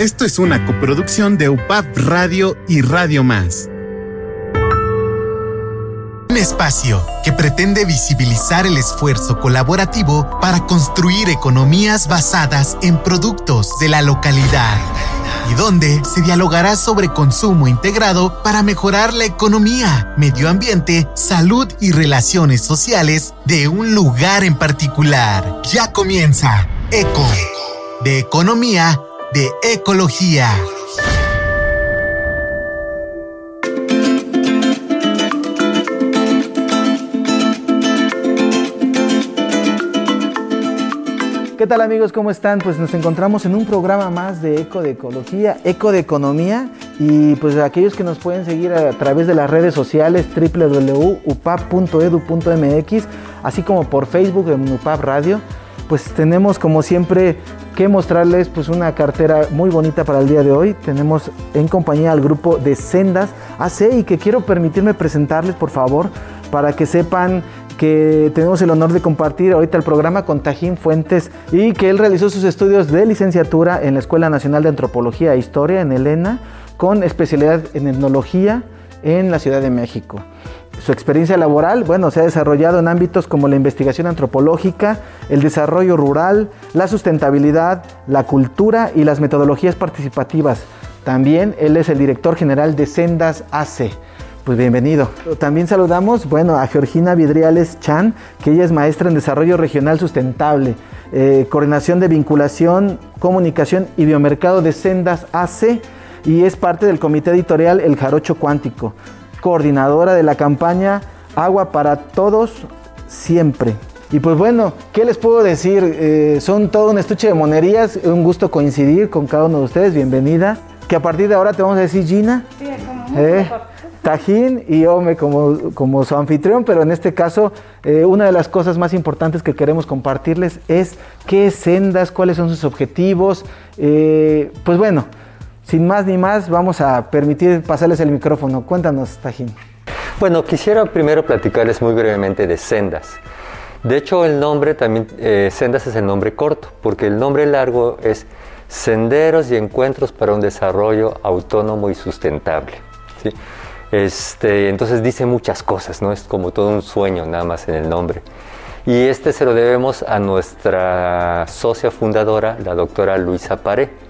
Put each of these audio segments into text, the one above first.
Esto es una coproducción de UPAP Radio y Radio Más. Un espacio que pretende visibilizar el esfuerzo colaborativo para construir economías basadas en productos de la localidad y donde se dialogará sobre consumo integrado para mejorar la economía, medio ambiente, salud y relaciones sociales de un lugar en particular. Ya comienza ECO, de economía, de ecología. ¿Qué tal amigos? ¿Cómo están? Pues nos encontramos en un programa más de Eco de Ecología, Eco de Economía y pues aquellos que nos pueden seguir a través de las redes sociales www.upap.edu.mx así como por Facebook en UPAP Radio, pues tenemos como siempre que mostrarles pues una cartera muy bonita para el día de hoy. Tenemos en compañía al grupo de Sendas AC y que quiero permitirme presentarles por favor para que sepan que tenemos el honor de compartir ahorita el programa con Tajín Fuentes y que él realizó sus estudios de licenciatura en la Escuela Nacional de Antropología e Historia en Elena con especialidad en etnología en la Ciudad de México. Su experiencia laboral, bueno, se ha desarrollado en ámbitos como la investigación antropológica, el desarrollo rural, la sustentabilidad, la cultura y las metodologías participativas. También él es el director general de Sendas AC. Pues bienvenido. También saludamos, bueno, a Georgina Vidriales Chan, que ella es maestra en Desarrollo Regional Sustentable, eh, Coordinación de Vinculación, Comunicación y Biomercado de Sendas AC y es parte del comité editorial El Jarocho Cuántico, coordinadora de la campaña Agua para Todos Siempre. Y pues bueno, ¿qué les puedo decir? Eh, son todo un estuche de monerías, un gusto coincidir con cada uno de ustedes, bienvenida. Que a partir de ahora te vamos a decir Gina. Sí, como Eh, Tajín y Ome como, como su anfitrión, pero en este caso eh, una de las cosas más importantes que queremos compartirles es qué sendas, cuáles son sus objetivos. Pues bueno, sin más ni más, vamos a permitir pasarles el micrófono. Cuéntanos, Tajín. Bueno, quisiera primero platicarles muy brevemente de sendas. De hecho, el nombre también, eh, sendas es el nombre corto, porque el nombre largo es Senderos y Encuentros para un Desarrollo Autónomo y Sustentable. Este, entonces dice muchas cosas, ¿no? Es como todo un sueño nada más en el nombre. Y este se lo debemos a nuestra socia fundadora, la doctora Luisa Paré,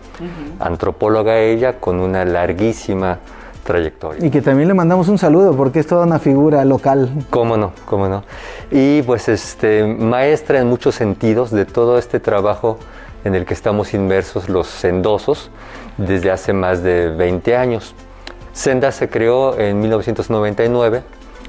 antropóloga ella con una larguísima trayectoria. Y que también le mandamos un saludo porque es toda una figura local. ¿Cómo no? ¿Cómo no? Y pues este, maestra en muchos sentidos de todo este trabajo en el que estamos inmersos los sendosos desde hace más de 20 años. Senda se creó en 1999.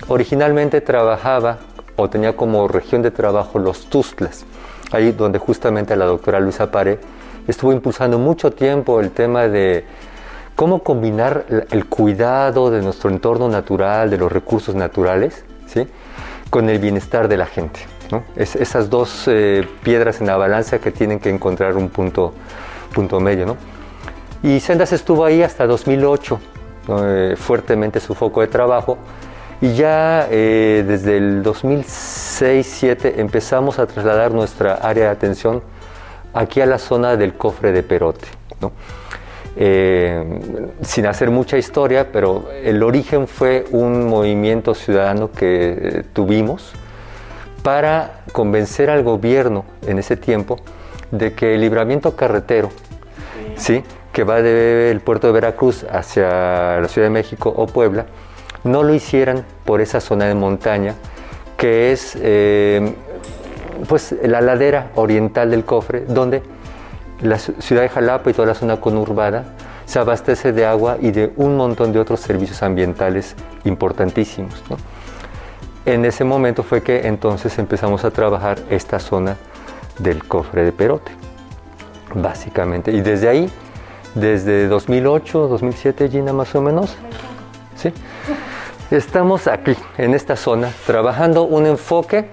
Originalmente trabajaba o tenía como región de trabajo los Tustlas, ahí donde justamente la doctora Luisa Pare estuvo impulsando mucho tiempo el tema de cómo combinar el cuidado de nuestro entorno natural, de los recursos naturales, ¿sí? con el bienestar de la gente. ¿no? Es, esas dos eh, piedras en la balanza que tienen que encontrar un punto, punto medio. ¿no? Y Sendas estuvo ahí hasta 2008, eh, fuertemente su foco de trabajo, y ya eh, desde el 2006-2007 empezamos a trasladar nuestra área de atención aquí a la zona del cofre de Perote. ¿no? Eh, sin hacer mucha historia, pero el origen fue un movimiento ciudadano que eh, tuvimos para convencer al gobierno en ese tiempo de que el libramiento carretero, ¿sí? que va del puerto de Veracruz hacia la Ciudad de México o Puebla, no lo hicieran por esa zona de montaña que es eh, pues la ladera oriental del cofre, donde la ciudad de Jalapa y toda la zona conurbada se abastece de agua y de un montón de otros servicios ambientales importantísimos. En ese momento fue que entonces empezamos a trabajar esta zona del cofre de Perote, básicamente. Y desde ahí, desde 2008, 2007, Gina, más o menos, ¿sí? estamos aquí, en esta zona, trabajando un enfoque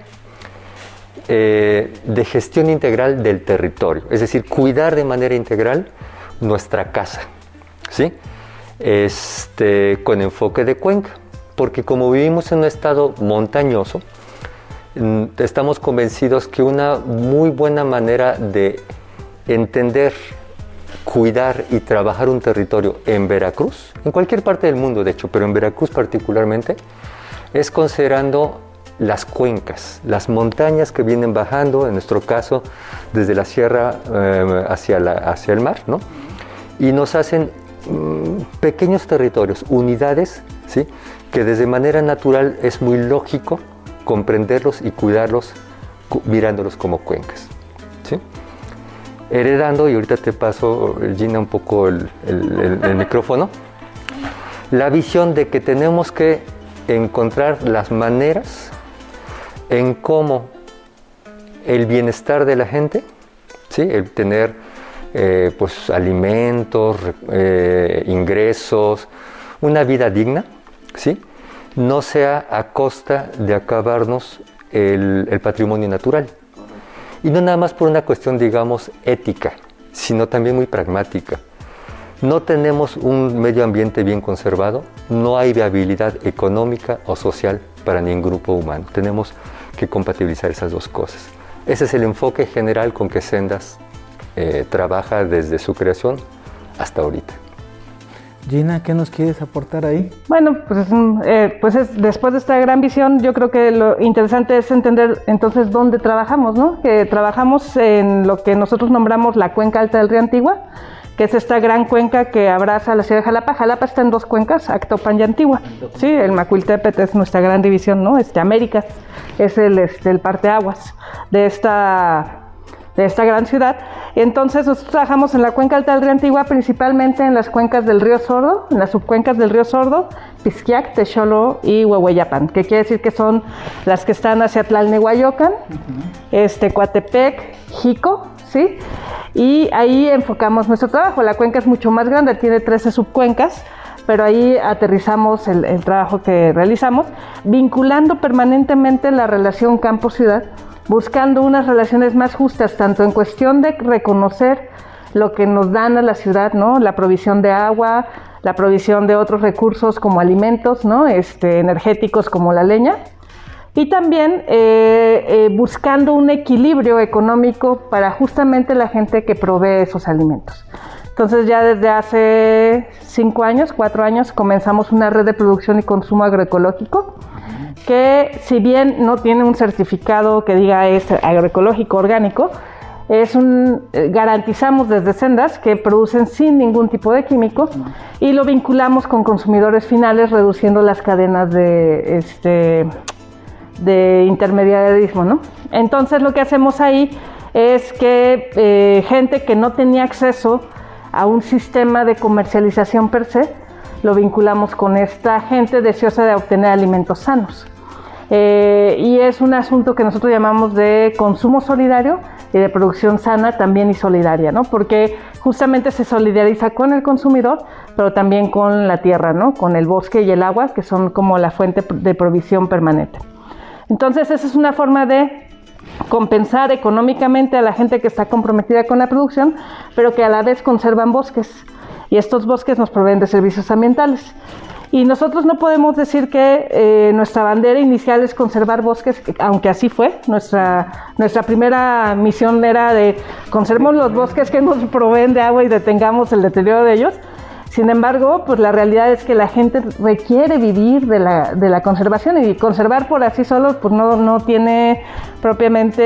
eh, de gestión integral del territorio, es decir, cuidar de manera integral nuestra casa, ¿sí? Este, con enfoque de cuenca, porque como vivimos en un estado montañoso, mm, estamos convencidos que una muy buena manera de entender cuidar y trabajar un territorio en Veracruz, en cualquier parte del mundo de hecho, pero en Veracruz particularmente, es considerando las cuencas, las montañas que vienen bajando, en nuestro caso, desde la sierra eh, hacia, hacia el mar, ¿no? y nos hacen mm, pequeños territorios, unidades, ¿sí? que desde manera natural es muy lógico comprenderlos y cuidarlos mirándolos como cuencas. ¿sí? Heredando, y ahorita te paso, Gina, un poco el micrófono, la visión de que tenemos que encontrar las maneras en cómo el bienestar de la gente, ¿sí? el tener eh, pues, alimentos, eh, ingresos, una vida digna, ¿sí? no sea a costa de acabarnos el, el patrimonio natural. Y no nada más por una cuestión, digamos, ética, sino también muy pragmática. No tenemos un medio ambiente bien conservado, no hay viabilidad económica o social para ningún grupo humano. Tenemos que compatibilizar esas dos cosas. Ese es el enfoque general con que Sendas eh, trabaja desde su creación hasta ahorita. Gina, ¿qué nos quieres aportar ahí? Bueno, pues, eh, pues es, después de esta gran visión, yo creo que lo interesante es entender entonces dónde trabajamos, ¿no? Que trabajamos en lo que nosotros nombramos la cuenca alta del río Antigua, que es esta gran cuenca que abraza la ciudad de Jalapa. Jalapa está en dos cuencas, Actopan y Antigua. Sí, el Macuiltepet es nuestra gran división, ¿no? Este, Américas es el, este, el parteaguas de esta, de esta gran ciudad. Entonces nosotros trabajamos en la cuenca alta del río Antigua, principalmente en las cuencas del río Sordo, en las subcuencas del río Sordo, Pisquiac, Texolo y Huehueyapan, que quiere decir que son las que están hacia Tlalnehuayocan, este, Coatepec, Jico, ¿sí? Y ahí enfocamos nuestro trabajo. La cuenca es mucho más grande, tiene 13 subcuencas, pero ahí aterrizamos el, trabajo que realizamos, vinculando permanentemente la relación campo-ciudad, buscando unas relaciones más justas, tanto en cuestión de reconocer lo que nos dan a la ciudad, ¿no? La provisión de agua, la provisión de otros recursos como alimentos, ¿no? Este, energéticos como la leña, y también eh, eh, buscando un equilibrio económico para justamente la gente que provee esos alimentos. Entonces ya desde hace cinco años, cuatro años, comenzamos una red de producción y consumo agroecológico que si bien no tiene un certificado que diga es agroecológico orgánico, es un, eh, garantizamos desde sendas que producen sin ningún tipo de químicos y lo vinculamos con consumidores finales reduciendo las cadenas de este, de intermediarismo, ¿no? Entonces lo que hacemos ahí es que eh, gente que no tenía acceso a un sistema de comercialización per se, lo vinculamos con esta gente deseosa de obtener alimentos sanos. Eh, y es un asunto que nosotros llamamos de consumo solidario y de producción sana también y solidaria, ¿no? Porque justamente se solidariza con el consumidor, pero también con la tierra, ¿no? Con el bosque y el agua, que son como la fuente de provisión permanente. Entonces, esa es una forma de compensar económicamente a la gente que está comprometida con la producción, pero que a la vez conservan bosques. Y estos bosques nos proveen de servicios ambientales. Y nosotros no podemos decir que eh, nuestra bandera inicial es conservar bosques, aunque así fue. Nuestra, nuestra primera misión era de conservemos los bosques que nos proveen de agua y detengamos el deterioro de ellos. Sin embargo, pues la realidad es que la gente requiere vivir de la, de la conservación y conservar por así solo pues no, no tiene propiamente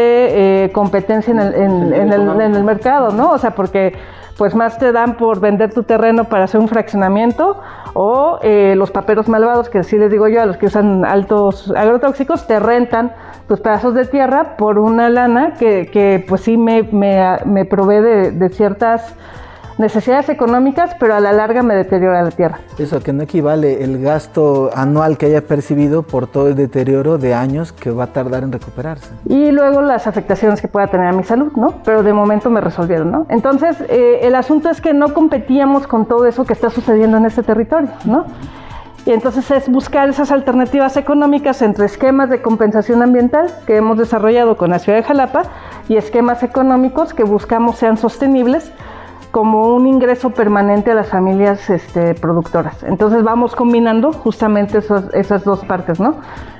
eh, competencia en el, en, el, en el mercado, ¿no? O sea, porque pues más te dan por vender tu terreno para hacer un fraccionamiento o eh, los paperos malvados, que así les digo yo a los que usan altos agrotóxicos, te rentan tus pedazos de tierra por una lana que, que pues sí me, me, me provee de, de ciertas necesidades económicas, pero a la larga me deteriora la tierra. Eso, que no equivale el gasto anual que haya percibido por todo el deterioro de años que va a tardar en recuperarse. Y luego las afectaciones que pueda tener a mi salud, ¿no? Pero de momento me resolvieron, ¿no? Entonces, eh, el asunto es que no competíamos con todo eso que está sucediendo en este territorio, ¿no? Y entonces es buscar esas alternativas económicas entre esquemas de compensación ambiental que hemos desarrollado con la ciudad de Jalapa y esquemas económicos que buscamos sean sostenibles como un ingreso permanente a las familias este, productoras. Entonces vamos combinando justamente esas dos partes, ¿no?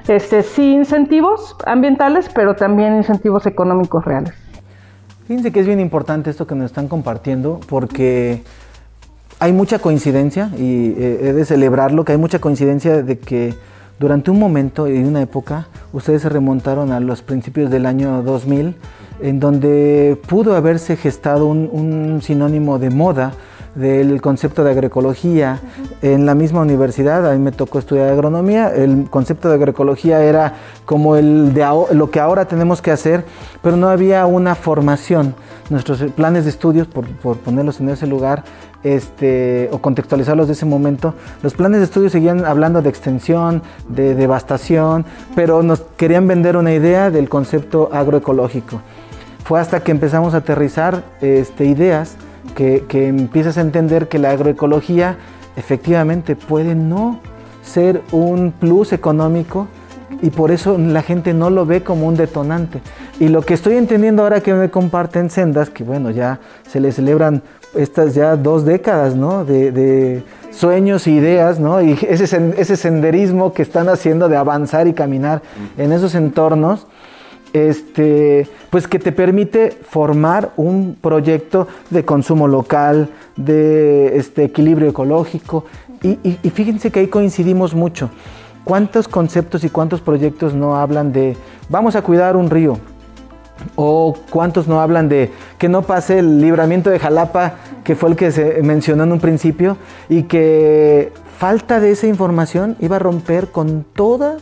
Este, sí incentivos ambientales, pero también incentivos económicos reales. Fíjense que es bien importante esto que nos están compartiendo porque hay mucha coincidencia y eh, he de celebrarlo, que hay mucha coincidencia de que durante un momento y una época ustedes se remontaron a los principios del año 2000 en donde pudo haberse gestado un, un sinónimo de moda del concepto de agroecología. En la misma universidad, a mí me tocó estudiar agronomía, el concepto de agroecología era como el de lo que ahora tenemos que hacer, pero no había una formación. Nuestros planes de estudios, por, ponerlos en ese lugar, este, o contextualizarlos de ese momento, los planes de estudio seguían hablando de extensión, de devastación, pero nos querían vender una idea del concepto agroecológico. Fue hasta que empezamos a aterrizar este, ideas que, empiezas a entender que la agroecología efectivamente puede no ser un plus económico y por eso la gente no lo ve como un detonante. Y lo que estoy entendiendo ahora que me comparten sendas, que bueno, ya se le celebran estas ya dos décadas, ¿no? De, sueños e ideas, ¿no? Y ese, ese senderismo que están haciendo de avanzar y caminar en esos entornos, este, pues que te permite formar un proyecto de consumo local, de este, equilibrio ecológico. Y, fíjense que ahí coincidimos mucho. ¿Cuántos conceptos y cuántos proyectos no hablan de vamos a cuidar un río? ¿O cuántos no hablan de que no pase el libramiento de Jalapa, que fue el que se mencionó en un principio, y que falta de esa información iba a romper con toda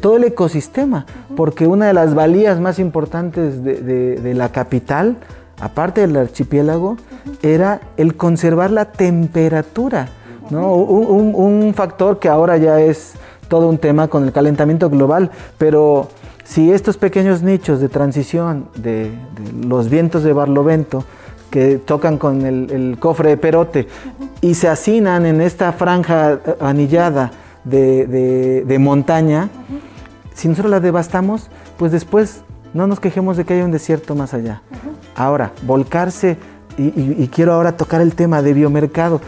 todo el ecosistema, porque una de las valías más importantes de, la capital, aparte del archipiélago, era el conservar la temperatura, ¿no? un, factor que ahora ya es todo un tema con el calentamiento global, pero si estos pequeños nichos de transición de, los vientos de barlovento, que tocan con el, cofre de perote y se hacinan en esta franja anillada de, montaña, si nosotros la devastamos, pues después no nos quejemos de que haya un desierto más allá. Ahora, volcarse, y, quiero ahora tocar el tema de biomercado,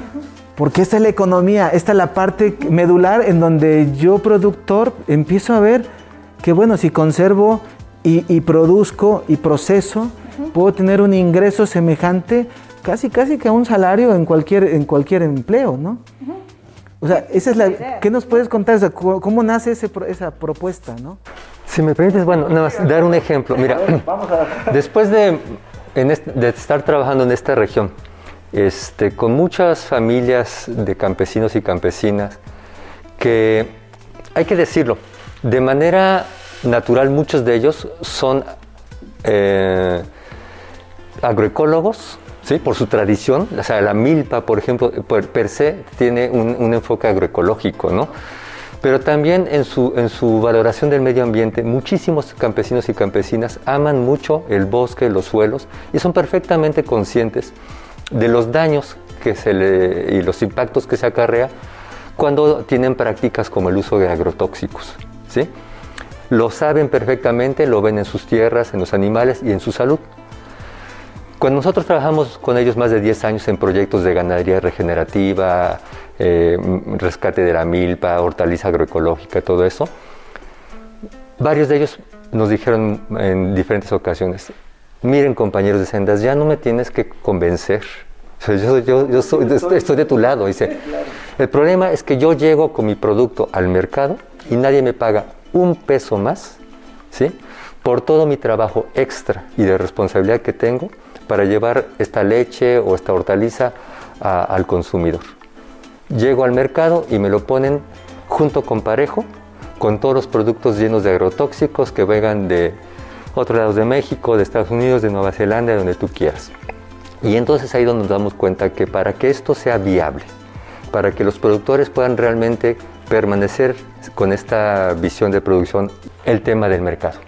porque esta es la economía, esta es la parte medular en donde yo productor empiezo a ver que bueno, si conservo y, produzco y proceso, puedo tener un ingreso semejante casi casi que a un salario en cualquier, en cualquier empleo, ¿no? O sea, esa es la, ¿qué nos puedes contar? ¿Cómo nace esa propuesta? ¿no? Si me permites, bueno, nada más dar un ejemplo. Mira, después de, de, estar trabajando en esta región, este, con muchas familias de campesinos y campesinas, que hay que decirlo, de manera natural muchos de ellos son eh, agroecólogos, ¿sí? por su tradición. O sea, la milpa, por ejemplo, per, se tiene un, enfoque agroecológico, ¿no? Pero también en su, en su valoración del medio ambiente, muchísimos campesinos y campesinas aman mucho el bosque, los suelos, y son perfectamente conscientes de los daños que se le, y los impactos que se acarrea cuando tienen prácticas como el uso de agrotóxicos. ¿sí? Lo saben perfectamente, lo ven en sus tierras, en los animales y en su salud. Cuando nosotros trabajamos con ellos más de 10 años en proyectos de ganadería regenerativa, eh, rescate de la milpa, hortaliza agroecológica, todo eso, varios de ellos nos dijeron en diferentes ocasiones, miren compañeros de sendas, ya no me tienes que convencer. yo, yo, estoy, de tu lado. Dice, el problema es que yo llego con mi producto al mercado y nadie me paga un peso más, ¿sí? Por todo mi trabajo extra y de responsabilidad que tengo para llevar esta leche o esta hortaliza al consumidor. Llego al mercado y me lo ponen junto con parejo, con todos los productos llenos de agrotóxicos que vengan de otros lados de México, de Estados Unidos, de Nueva Zelanda, de donde tú quieras. Y entonces ahí donde nos damos cuenta que para que esto sea viable, para que los productores puedan realmente permanecer con esta visión de producción, el tema del mercado.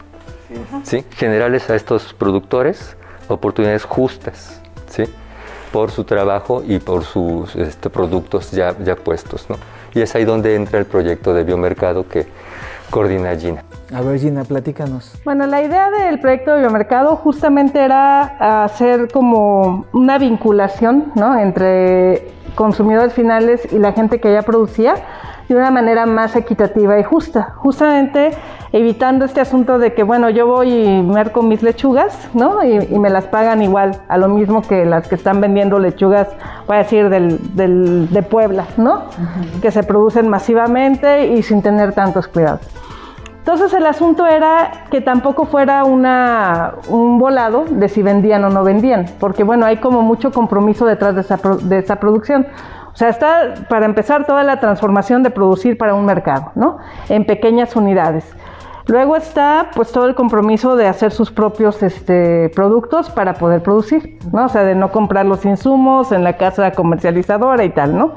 ¿Sí? Generales a estos productores oportunidades justas, ¿sí? por su trabajo y por sus este, productos ya, ya puestos. ¿no? Y es ahí donde entra el proyecto de biomercado que coordina Gina. A ver, Gina, platícanos. Bueno, la idea del proyecto de biomercado justamente era hacer como una vinculación ¿no? entre consumidores finales y la gente que ya producía de una manera más equitativa y justa. Justamente evitando este asunto de que, bueno, yo voy y merco mis lechugas, ¿no? Y, me las pagan igual, a lo mismo que las que están vendiendo lechugas, voy a decir, del, de Puebla, ¿no? Que se producen masivamente y sin tener tantos cuidados. Entonces el asunto era que tampoco fuera una, un volado de si vendían o no vendían, porque bueno, hay como mucho compromiso detrás de esa, de esa producción. O sea, está para empezar toda la transformación de producir para un mercado, ¿no? En pequeñas unidades. Luego está pues todo el compromiso de hacer sus propios este, productos para poder producir, ¿no? O sea, de no comprar los insumos en la casa comercializadora y tal, ¿no?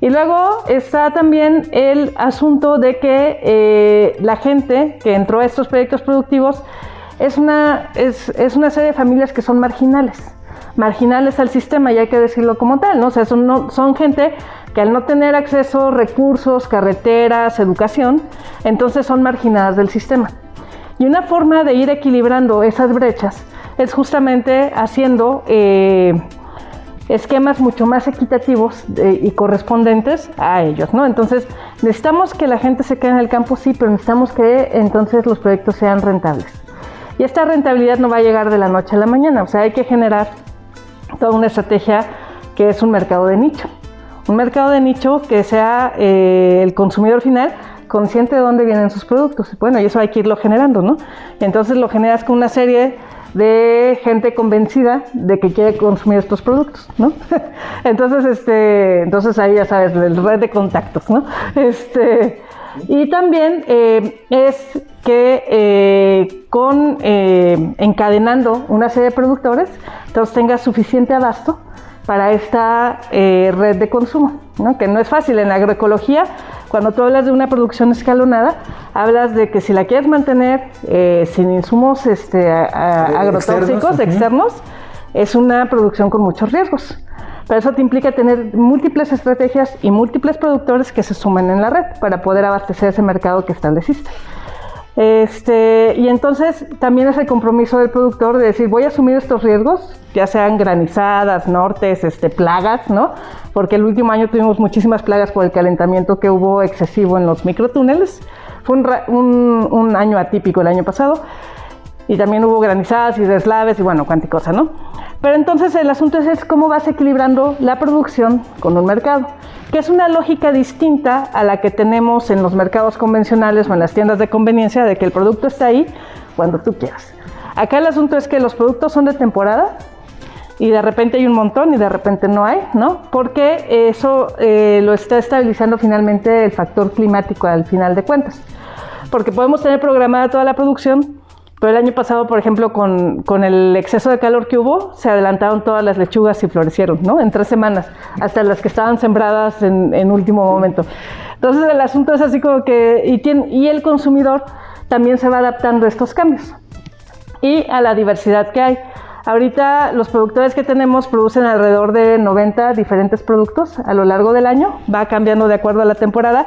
Y luego está también el asunto de que eh, la gente que entró a estos proyectos productivos es una, es, es una serie de familias que son marginales marginales al sistema, y hay que decirlo como tal, ¿no? O sea, son, son gente que al no tener acceso recursos, carreteras, educación, entonces son marginadas del sistema. Y una forma de ir equilibrando esas brechas es justamente haciendo eh, esquemas mucho más equitativos eh, y correspondentes a ellos, ¿no? Entonces, necesitamos que la gente se quede en el campo, sí, pero necesitamos que entonces los proyectos sean rentables. Y esta rentabilidad no va a llegar de la noche a la mañana, o sea, hay que generar toda una estrategia que es un mercado de nicho. Un mercado de nicho que sea eh, el consumidor final consciente de dónde vienen sus productos. Bueno, y eso hay que irlo generando, ¿no? entonces lo generas con una serie de gente convencida de que quiere consumir estos productos, ¿no? entonces, este, entonces ahí ya sabes, el red de contactos, ¿no? Este, y también eh, es que eh, con encadenando una serie de productores, entonces tenga suficiente abasto para esta eh, red de consumo, ¿no? que no es fácil. En la agroecología, cuando tú hablas de una producción escalonada, hablas de que si la quieres mantener eh, sin insumos este, agrotóxicos externos, es una producción con muchos riesgos. Pero eso te implica tener múltiples estrategias y múltiples productores que se sumen en la red para poder abastecer ese mercado que estableciste. Este, y entonces también es el compromiso del productor de decir, voy a asumir estos riesgos, ya sean granizadas, nortes, este, plagas, ¿no? Porque el último año tuvimos muchísimas plagas por el calentamiento que hubo excesivo en los microtúneles. Fue un, un, año atípico el año pasado. Y también hubo granizadas y deslaves y bueno, cuánta cosa, ¿no? Pero entonces el asunto es, cómo vas equilibrando la producción con un mercado, que es una lógica distinta a la que tenemos en los mercados convencionales o en las tiendas de conveniencia, de que el producto está ahí cuando tú quieras. Acá el asunto es que los productos son de temporada y de repente hay un montón y de repente no hay, ¿no? Porque eso eh, lo está estabilizando finalmente el factor climático al final de cuentas. Porque podemos tener programada toda la producción, pero el año pasado, por ejemplo, con, con, el exceso de calor que hubo, se adelantaron todas las lechugas y florecieron, ¿no? En tres semanas, hasta las que estaban sembradas en, en último momento. Entonces el asunto es así como que, y, tiene, y el consumidor también se va adaptando a estos cambios y a la diversidad que hay. Ahorita los productores que tenemos producen alrededor de 90 diferentes productos a lo largo del año, va cambiando de acuerdo a la temporada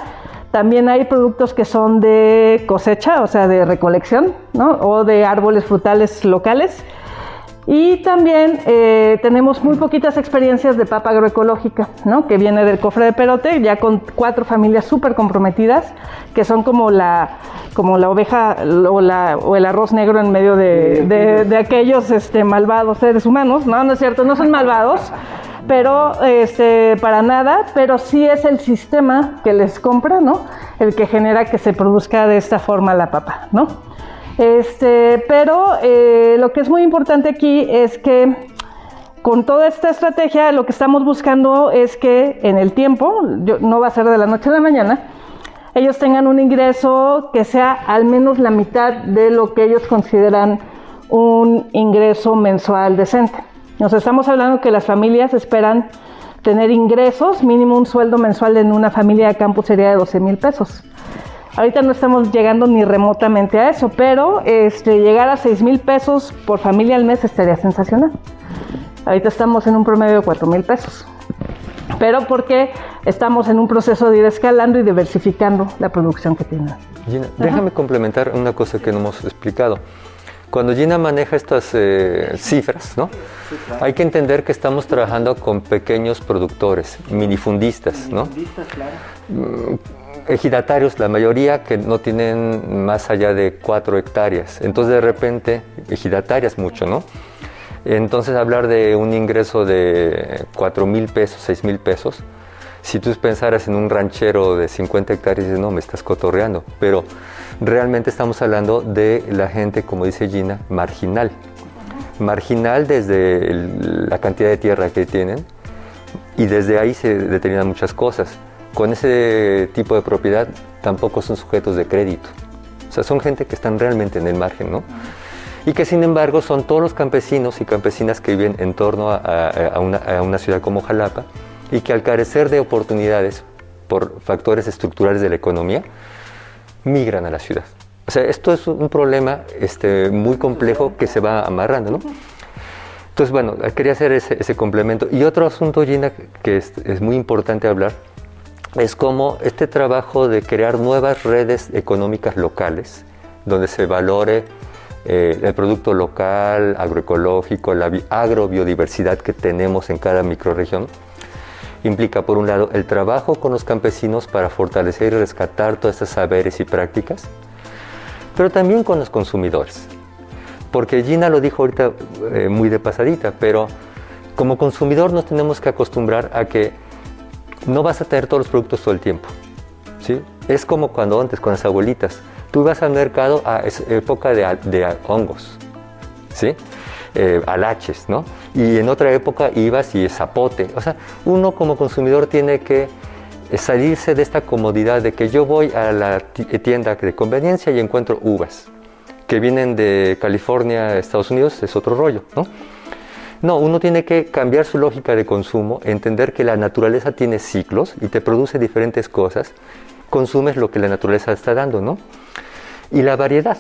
también hay productos que son de cosecha, o sea, de recolección, ¿no? O de árboles frutales locales. Y también eh, tenemos muy poquitas experiencias de papa agroecológica, ¿no? que viene del cofre de Perote, ya con cuatro familias súper comprometidas, que son como la, como la oveja o, la, o el arroz negro en medio de, de, de aquellos este, malvados seres humanos. No, no es cierto, no son malvados, pero este, para nada, pero sí es el sistema que les compra, ¿no? El que genera que se produzca de esta forma la papa, ¿no? Este, pero eh, lo que es muy importante aquí es que con toda esta estrategia lo que estamos buscando es que en el tiempo, no va a ser de la noche a la mañana, ellos tengan un ingreso que sea al menos la mitad de lo que ellos consideran un ingreso mensual decente. Nos estamos hablando que las familias esperan tener ingresos, mínimo un sueldo mensual en una familia de campo sería de 12 mil pesos. Ahorita no estamos llegando ni remotamente a eso, pero este, llegar a 6 mil pesos por familia al mes estaría sensacional. Ahorita estamos en un promedio de 4 mil pesos. Pero porque estamos en un proceso de ir escalando y diversificando la producción que tienen. Gina, déjame complementar una cosa que no hemos explicado. Cuando Gina maneja estas eh, cifras, ¿no? hay que entender que estamos trabajando con pequeños productores, minifundistas. ¿no? claro. Ejidatarios, la mayoría que no tienen más allá de 4 hectáreas. Entonces de repente, ejidatarias mucho, ¿no? Entonces hablar de un ingreso de 4 mil pesos, 6 mil pesos, si tú pensaras en un ranchero de 50 hectáreas, dices, no, me estás cotorreando. Pero realmente estamos hablando de la gente, como dice Gina, marginal. Marginal desde la cantidad de tierra que tienen y desde ahí se determinan muchas cosas. Con ese tipo de propiedad tampoco son sujetos de crédito. O sea, son gente que están realmente en el margen, ¿no? Y que sin embargo son todos los campesinos y campesinas que viven en torno a, una, a una ciudad como Jalapa y que al carecer de oportunidades por factores estructurales de la economía, migran a la ciudad. O sea, esto es un problema este, muy complejo que se va amarrando, ¿no? Entonces, bueno, quería hacer ese, complemento. Y otro asunto, Gina, que es, muy importante hablar, es cómo este trabajo de crear nuevas redes económicas locales, donde se valore eh, el producto local, agroecológico, la agrobiodiversidad que tenemos en cada microregión, implica, por un lado, el trabajo con los campesinos para fortalecer y rescatar todos estos saberes y prácticas, pero también con los consumidores. Porque Gina lo dijo ahorita eh, muy de pasadita, pero como consumidor nos tenemos que acostumbrar a que no vas a tener todos los productos todo el tiempo. ¿sí? Es como cuando antes, con las abuelitas, tú ibas al mercado a época de, de hongos. ¿sí? eh, alaches, ¿no? Y en otra época ibas y zapote. O sea, uno como consumidor tiene que salirse de esta comodidad de que yo voy a la tienda de conveniencia y encuentro uvas que vienen de California, Estados Unidos, es otro rollo, ¿no? No, uno tiene que cambiar su lógica de consumo, entender que la naturaleza tiene ciclos y te produce diferentes cosas, consumes lo que la naturaleza está dando, ¿no? Y la variedad,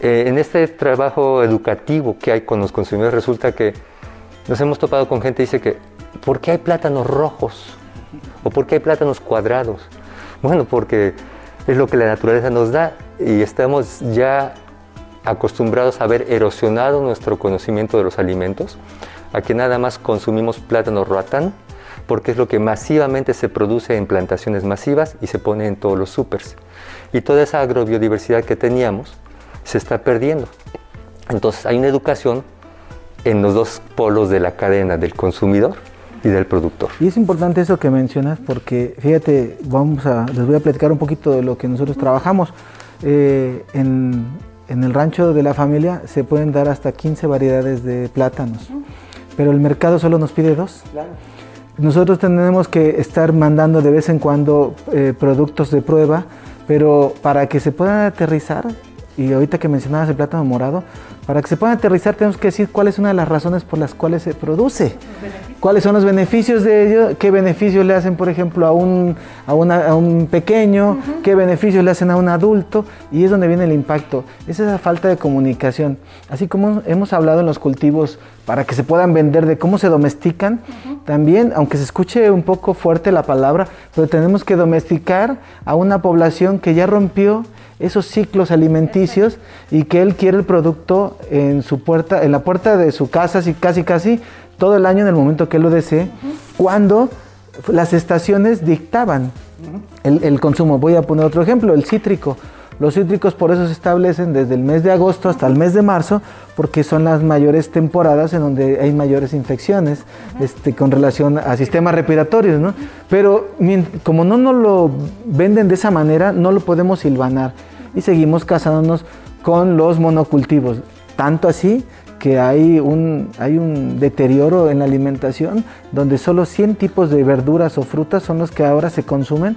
eh, en este trabajo educativo que hay con los consumidores resulta que nos hemos topado con gente que dice que ¿por qué hay plátanos rojos? ¿O por qué hay plátanos cuadrados? Bueno, porque es lo que la naturaleza nos da y estamos ya acostumbrados a haber erosionado nuestro conocimiento de los alimentos, a que nada más consumimos plátano ratán, porque es lo que masivamente se produce en plantaciones masivas y se pone en todos los supers. Y toda esa agrobiodiversidad que teníamos, se está perdiendo. Entonces hay una educación en los dos polos de la cadena del consumidor y del productor. Y es importante eso que mencionas porque fíjate, vamos a, les voy a platicar un poquito de lo que nosotros trabajamos. Eh, en, en, el rancho de la familia se pueden dar hasta 15 variedades de plátanos, pero el mercado solo nos pide dos. Nosotros tenemos que estar mandando de vez en cuando eh, productos de prueba, pero para que se puedan aterrizar y ahorita que mencionabas el plátano morado, para que se pueda aterrizar tenemos que decir cuál es una de las razones por las cuales se produce, cuáles son los beneficios de ello, qué beneficios le hacen, por ejemplo, a un, a, un pequeño, qué beneficios le hacen a un adulto, y es donde viene el impacto. Es esa falta de comunicación. Así como hemos hablado en los cultivos para que se puedan vender, de cómo se domestican, también, aunque se escuche un poco fuerte la palabra, pero tenemos que domesticar a una población que ya rompió esos ciclos alimenticios y que él quiere el producto en su puerta, en la puerta de su casa, así, casi casi todo el año en el momento que él lo desee, cuando las estaciones dictaban el, consumo. Voy a poner otro ejemplo, el cítrico. Los cítricos por eso se establecen desde el mes de agosto hasta el mes de marzo, porque son las mayores temporadas en donde hay mayores infecciones este, con relación a sistemas respiratorios. Pero como no nos lo venden de esa manera, no lo podemos silvanar y seguimos casándonos con los monocultivos. Tanto así que hay un, hay un deterioro en la alimentación donde solo 100 tipos de verduras o frutas son los que ahora se consumen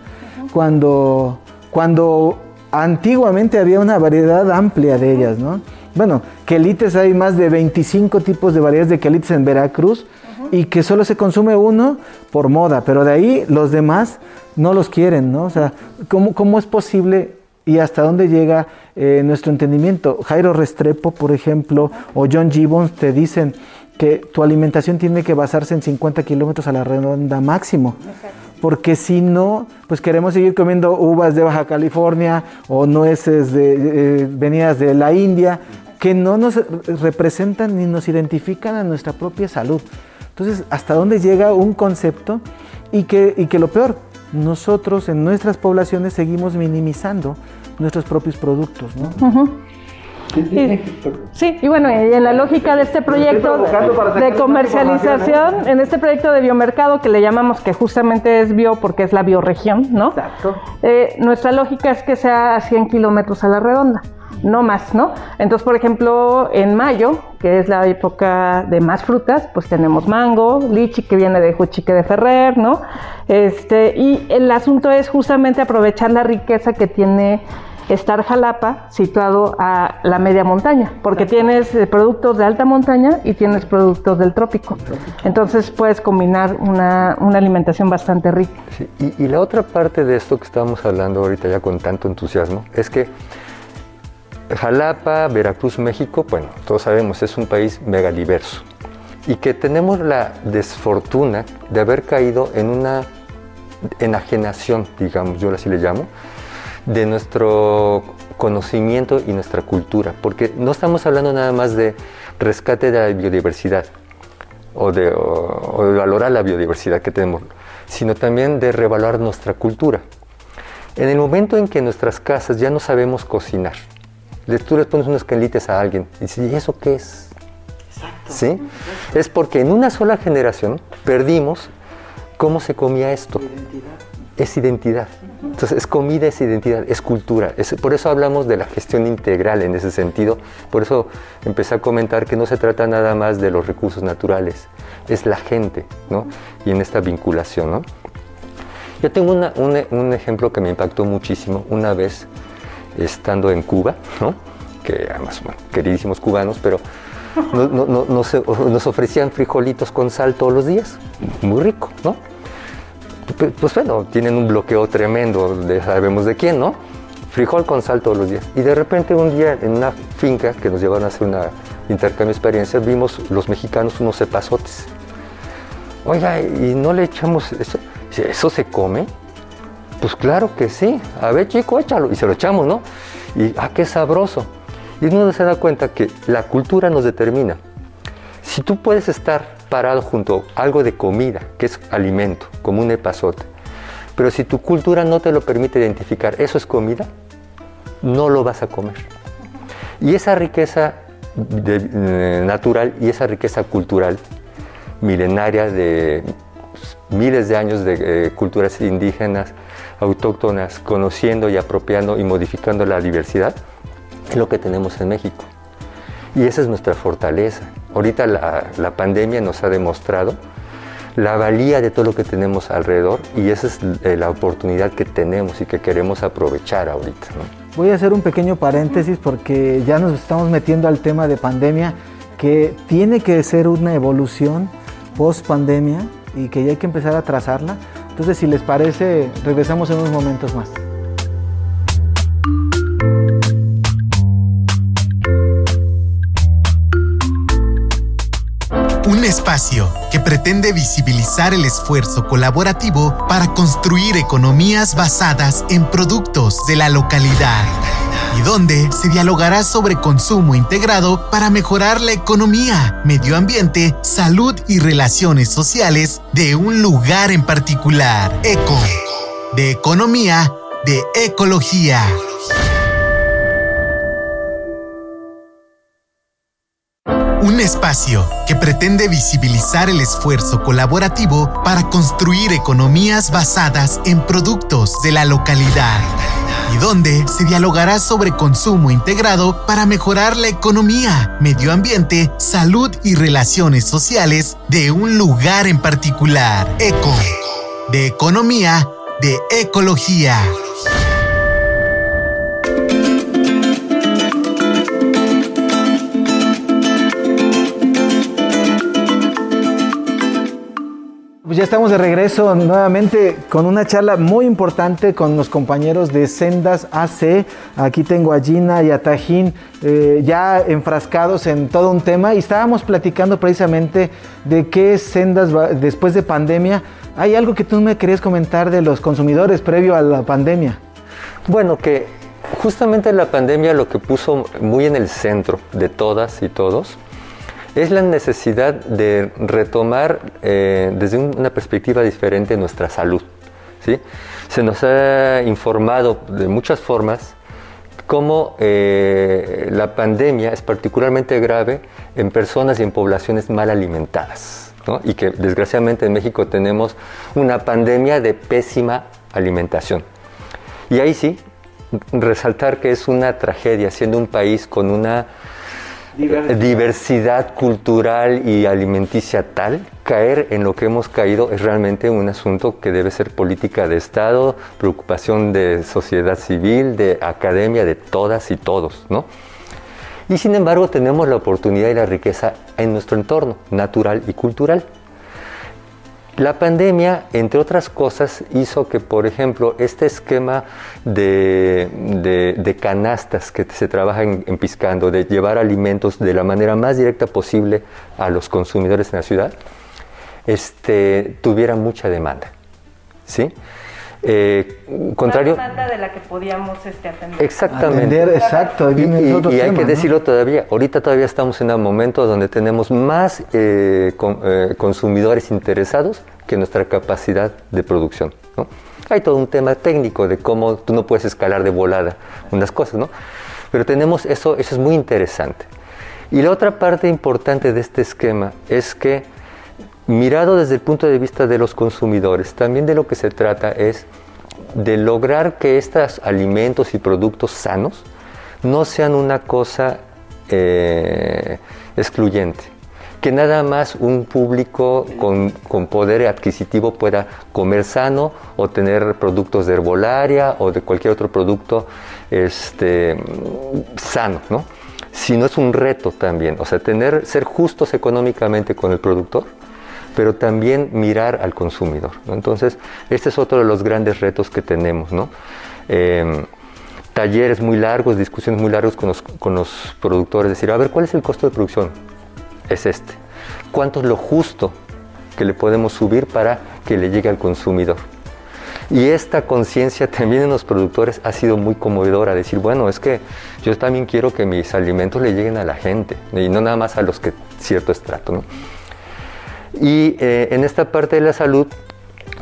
cuando, cuando antiguamente había una variedad amplia de ellas, ¿no? Bueno, quelites hay más de 25 tipos de variedades de quelites en Veracruz y que solo se consume uno por moda, pero de ahí los demás no los quieren, ¿no? O sea, ¿cómo, cómo es posible y hasta dónde llega eh, nuestro entendimiento? Jairo Restrepo, por ejemplo, o John Gibbons te dicen que tu alimentación tiene que basarse en 50 kilómetros a la redonda máximo porque si no, pues queremos seguir comiendo uvas de Baja California o nueces de, eh, venidas de la India, que no nos representan ni nos identifican a nuestra propia salud. Entonces, ¿hasta dónde llega un concepto? Y que, y que lo peor, nosotros en nuestras poblaciones seguimos minimizando nuestros propios productos. ¿no? Sí, y bueno, en la lógica de este proyecto de comercialización, en este proyecto de biomercado que le llamamos que justamente es bio porque es la bioregión, ¿no? Exacto. Eh, nuestra lógica es que sea a 100 kilómetros a la redonda no más, ¿no? Entonces, por ejemplo, en mayo, que es la época de más frutas, pues tenemos mango, lichi que viene de Juchique de Ferrer, ¿no? Este, y el asunto es justamente aprovechar la riqueza que tiene estar Jalapa situado a la media montaña, porque tienes eh, productos de alta montaña y tienes productos del trópico. Entonces puedes combinar una, alimentación bastante rica. y, y, la otra parte de esto que estamos hablando ahorita ya con tanto entusiasmo es que Jalapa, Veracruz, México, bueno, todos sabemos, es un país mega diverso y que tenemos la desfortuna de haber caído en una enajenación, digamos, yo así le llamo, de nuestro conocimiento y nuestra cultura, porque no estamos hablando nada más de rescate de la biodiversidad o de, valorar la biodiversidad que tenemos, sino también de revaluar nuestra cultura. En el momento en que nuestras casas ya no sabemos cocinar, tú le pones unos calites a alguien y dices, ¿y eso qué es? ¿Sí? Es porque en una sola generación perdimos cómo se comía esto. Es identidad. Entonces, es comida, es identidad, es cultura. por eso hablamos de la gestión integral en ese sentido. Por eso empecé a comentar que no se trata nada más de los recursos naturales, es la gente, ¿no? Y en esta vinculación, ¿no? Yo tengo un ejemplo que me impactó muchísimo. Una vez estando en Cuba, ¿no? que además, queridísimos cubanos, pero nos ofrecían frijolitos con sal todos los días, muy rico, ¿no? Pues bueno, tienen un bloqueo tremendo, de, sabemos de quién, ¿no? Frijol con sal todos los días. Y de repente un día en una finca que nos llevaron a hacer una intercambio de experiencias, vimos los mexicanos unos cepazotes. Oiga, ¿y no le echamos eso? ¿Eso se come? Pues claro que sí. A ver, chico, échalo. Y se lo echamos, ¿no? Y, ah, qué sabroso. Y uno se da cuenta que la cultura nos determina. Si tú puedes estar parado junto a algo de comida, que es alimento, como un epazote, pero si tu cultura no te lo permite identificar, eso es comida, no lo vas a comer. Y esa riqueza eh, natural y esa riqueza cultural milenaria de miles de años de eh, culturas indígenas, autóctonas, conociendo y apropiando y modificando la diversidad, es lo que tenemos en México. Y esa es nuestra fortaleza. Ahorita la, pandemia nos ha demostrado la valía de todo lo que tenemos alrededor y esa es eh, la oportunidad que tenemos y que queremos aprovechar ahorita. Voy a hacer un pequeño paréntesis porque ya nos estamos metiendo al tema de pandemia que tiene que ser una evolución post pandemia y que ya hay que empezar a trazarla. Entonces, si les parece, regresamos en unos momentos más. Un espacio que pretende visibilizar el esfuerzo colaborativo para construir economías basadas en productos de la localidad y donde se dialogará sobre consumo integrado para mejorar la economía, medio ambiente, salud y relaciones sociales de un lugar en particular. Eco, de economía, de ecología. Un espacio que pretende visibilizar el esfuerzo colaborativo para construir economías basadas en productos de la localidad y donde se dialogará sobre consumo integrado para mejorar la economía, medio ambiente, salud y relaciones sociales de un lugar en particular. Eco, de economía, de ecología. Ya estamos de regreso nuevamente con una charla muy importante con los compañeros de Sendas AC. Aquí tengo a Gina y a Tajín eh, ya enfrascados en todo un tema y estábamos platicando precisamente de qué Sendas después de pandemia. ¿Hay algo que tú me querías comentar de los consumidores previo a la pandemia? Bueno, que justamente la pandemia lo que puso muy en el centro de todas y todos es la necesidad de retomar eh, desde una perspectiva diferente nuestra salud. ¿sí? Se nos ha informado de muchas formas cómo eh, la pandemia es particularmente grave en personas y en poblaciones mal alimentadas. ¿no? Y que desgraciadamente en México tenemos una pandemia de pésima alimentación. Y ahí sí, resaltar que es una tragedia, siendo un país con una diversidad. cultural y alimenticia tal, caer en lo que hemos caído es realmente un asunto que debe ser política de Estado, preocupación de sociedad civil, de academia, de todas y todos, ¿no? Y sin embargo tenemos la oportunidad y la riqueza en nuestro entorno natural y cultural. La pandemia, entre otras cosas, hizo que, por ejemplo, este esquema de, canastas que se trabaja en, Piscando, de llevar alimentos de la manera más directa posible a los consumidores en la ciudad, este, tuviera mucha demanda. ¿sí? Eh, contrario. demanda de la que podíamos este, atender. Exactamente. exacto. Y, hay que decirlo todavía. Ahorita todavía estamos en un momento donde tenemos más eh, eh, consumidores interesados que nuestra capacidad de producción. ¿no? Hay todo un tema técnico de cómo tú no puedes escalar de volada unas cosas, ¿no? Pero tenemos eso, eso es muy interesante. Y la otra parte importante de este esquema es que mirado desde el punto de vista de los consumidores, también de lo que se trata es de lograr que estos alimentos y productos sanos no sean una cosa eh, excluyente, que nada más un público con, poder adquisitivo pueda comer sano o tener productos de herbolaria o de cualquier otro producto este, sano, ¿no? Sino es un reto también, o sea, tener, ser justos económicamente con el productor pero también mirar al consumidor. Entonces, este es otro de los grandes retos que tenemos. ¿no? Em, talleres muy largos, discusiones muy largos con los, con los productores, decir, a ver, ¿cuál es el costo de producción? Es este. ¿Cuánto es lo justo que le podemos subir para que le llegue al consumidor? Y esta conciencia también en los productores ha sido muy conmovedora, decir, bueno, es que yo también quiero que mis alimentos le lleguen a la gente y no nada más a los que cierto estrato. ¿no? Y eh, en esta parte de la salud,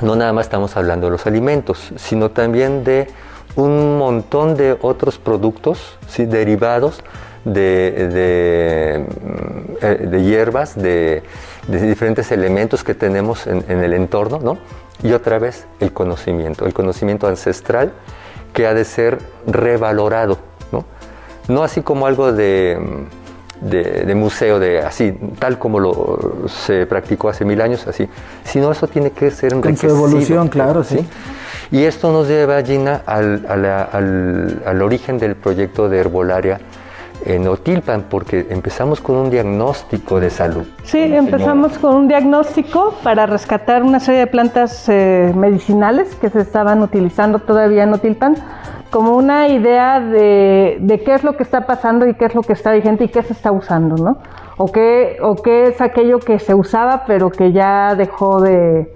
no nada más estamos hablando de los alimentos, sino también de un montón de otros productos ¿sí? derivados de, mm, eh, hierbas, de, diferentes elementos que tenemos en, en, el entorno, ¿no? Y otra vez el conocimiento, el conocimiento ancestral que ha de ser revalorado, ¿no? No así como algo de de, museo, de así, tal como lo se practicó hace mil años, así, sino eso tiene que ser enriquecido. Con su evolución, claro, sí. Y esto nos lleva, Gina, al, al, al, origen del proyecto de herbolaria en Otilpan, porque empezamos con un diagnóstico de salud. Sí, empezamos con un diagnóstico para rescatar una serie de plantas eh, medicinales que se estaban utilizando todavía en Otilpan como una idea de, qué es lo que está pasando y qué es lo que está vigente y qué se está usando, ¿no? O qué, o qué es aquello que se usaba pero que ya dejó de,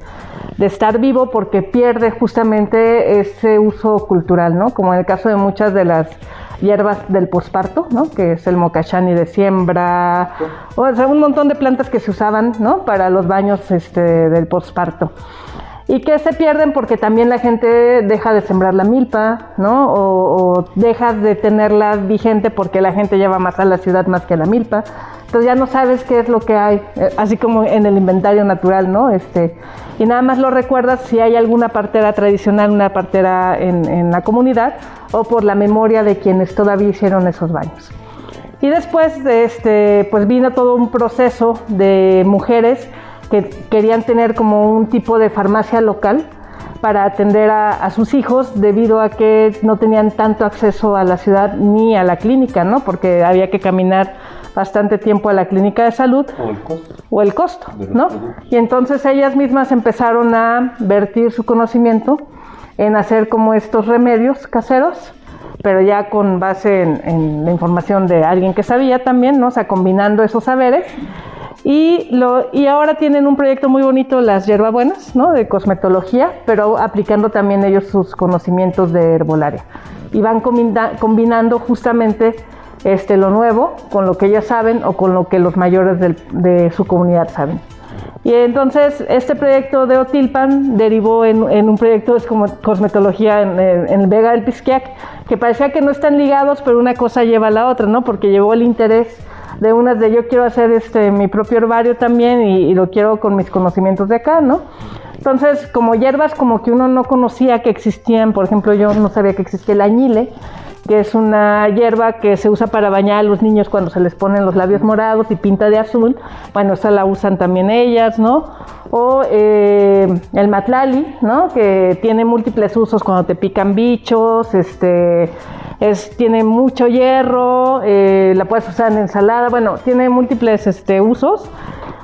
estar vivo porque pierde justamente ese uso cultural, ¿no? Como en el caso de muchas de las hierbas del posparto, ¿no? Que es el mocachani de siembra, o sea, un montón de plantas que se usaban, ¿no? Para los baños este, del posparto y que se pierden porque también la gente deja de sembrar la milpa, ¿no? O, deja de tenerla vigente porque la gente lleva más a la ciudad más que a la milpa. Entonces ya no sabes qué es lo que hay, eh, así como en el inventario natural, ¿no? Este, y nada más lo recuerdas si hay alguna partera tradicional, una partera en, en la comunidad o por la memoria de quienes todavía hicieron esos baños. Y después, este, pues vino todo un proceso de mujeres que querían tener como un tipo de farmacia local para atender a, sus hijos debido a que no tenían tanto acceso a la ciudad ni a la clínica, ¿no? Porque había que caminar bastante tiempo a la clínica de salud o el costo, o el costo ¿no? Y entonces ellas mismas empezaron a vertir su conocimiento en hacer como estos remedios caseros, pero ya con base en, en la información de alguien que sabía también, ¿no? O sea, combinando esos saberes y, lo, y ahora tienen un proyecto muy bonito, las hierbabuenas, ¿no? De cosmetología, pero aplicando también ellos sus conocimientos de herbolaria. Y van combinando justamente este, lo nuevo con lo que ellas saben o con lo que los mayores de su comunidad saben. Y entonces este proyecto de Otilpan derivó en, un proyecto de cosmetología en, el Vega del Pisquiac, que parecía que no están ligados, pero una cosa lleva a la otra, ¿no? Porque llevó el interés de unas de yo quiero hacer este mi propio herbario también y, lo quiero con mis conocimientos de acá, ¿no? Entonces, como hierbas como que uno no conocía que existían, por ejemplo, yo no sabía que existía el añile, que es una hierba que se usa para bañar a los niños cuando se les ponen los labios morados y pinta de azul. Bueno, esa la usan también ellas, ¿no? O eh, el matlali, ¿no? Que tiene múltiples usos cuando te pican bichos, este, es, tiene mucho hierro, eh, la puedes usar en ensalada, bueno, tiene múltiples este, usos.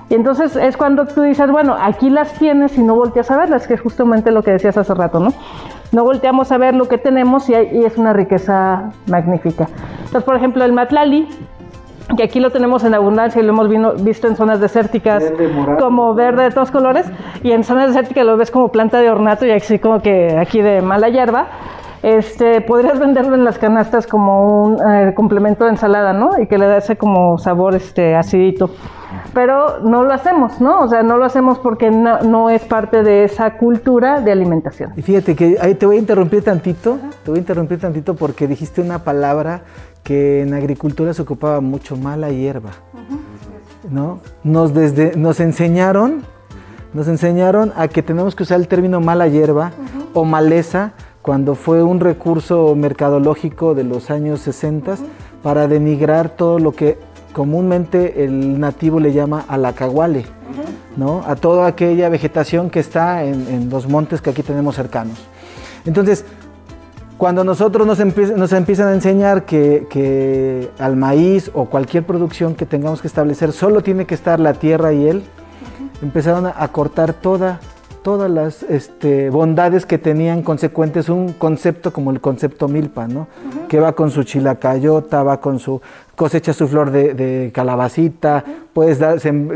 Y entonces es cuando tú dices, bueno, aquí las tienes y no volteas a verlas, que es justamente lo que decías hace rato, ¿no? no volteamos a ver lo que tenemos y, es una riqueza magnífica. Entonces, por ejemplo, el matlali, que aquí lo tenemos en abundancia y lo hemos visto en zonas desérticas como verde de todos colores, y en zonas desérticas lo ves como planta de ornato y así como que aquí de mala hierba. Este, podrías venderlo en las canastas como un eh, complemento de ensalada, ¿no? Y que le da ese como sabor este, acidito pero no lo hacemos, ¿no? O sea, no lo hacemos porque no, es parte de esa cultura de alimentación. Y fíjate que ahí te voy a interrumpir tantito, te voy a interrumpir tantito porque dijiste una palabra que en agricultura se ocupaba mucho, mala hierba, ¿no? Nos, desde, nos enseñaron, nos enseñaron a que tenemos que usar el término mala hierba o maleza cuando fue un recurso mercadológico de los años 60 para denigrar todo lo que comúnmente el nativo le llama alacahuale, ¿no? A toda aquella vegetación que está en, los montes que aquí tenemos cercanos. Entonces, cuando nosotros nos, nos empiezan a enseñar que, al maíz o cualquier producción que tengamos que establecer solo tiene que estar la tierra y él, empezaron a, cortar toda, todas las este, bondades que tenían consecuentes un concepto como el concepto milpa, ¿no? Que va con su chilacayota, va con su cosecha su flor de, calabacita, puedes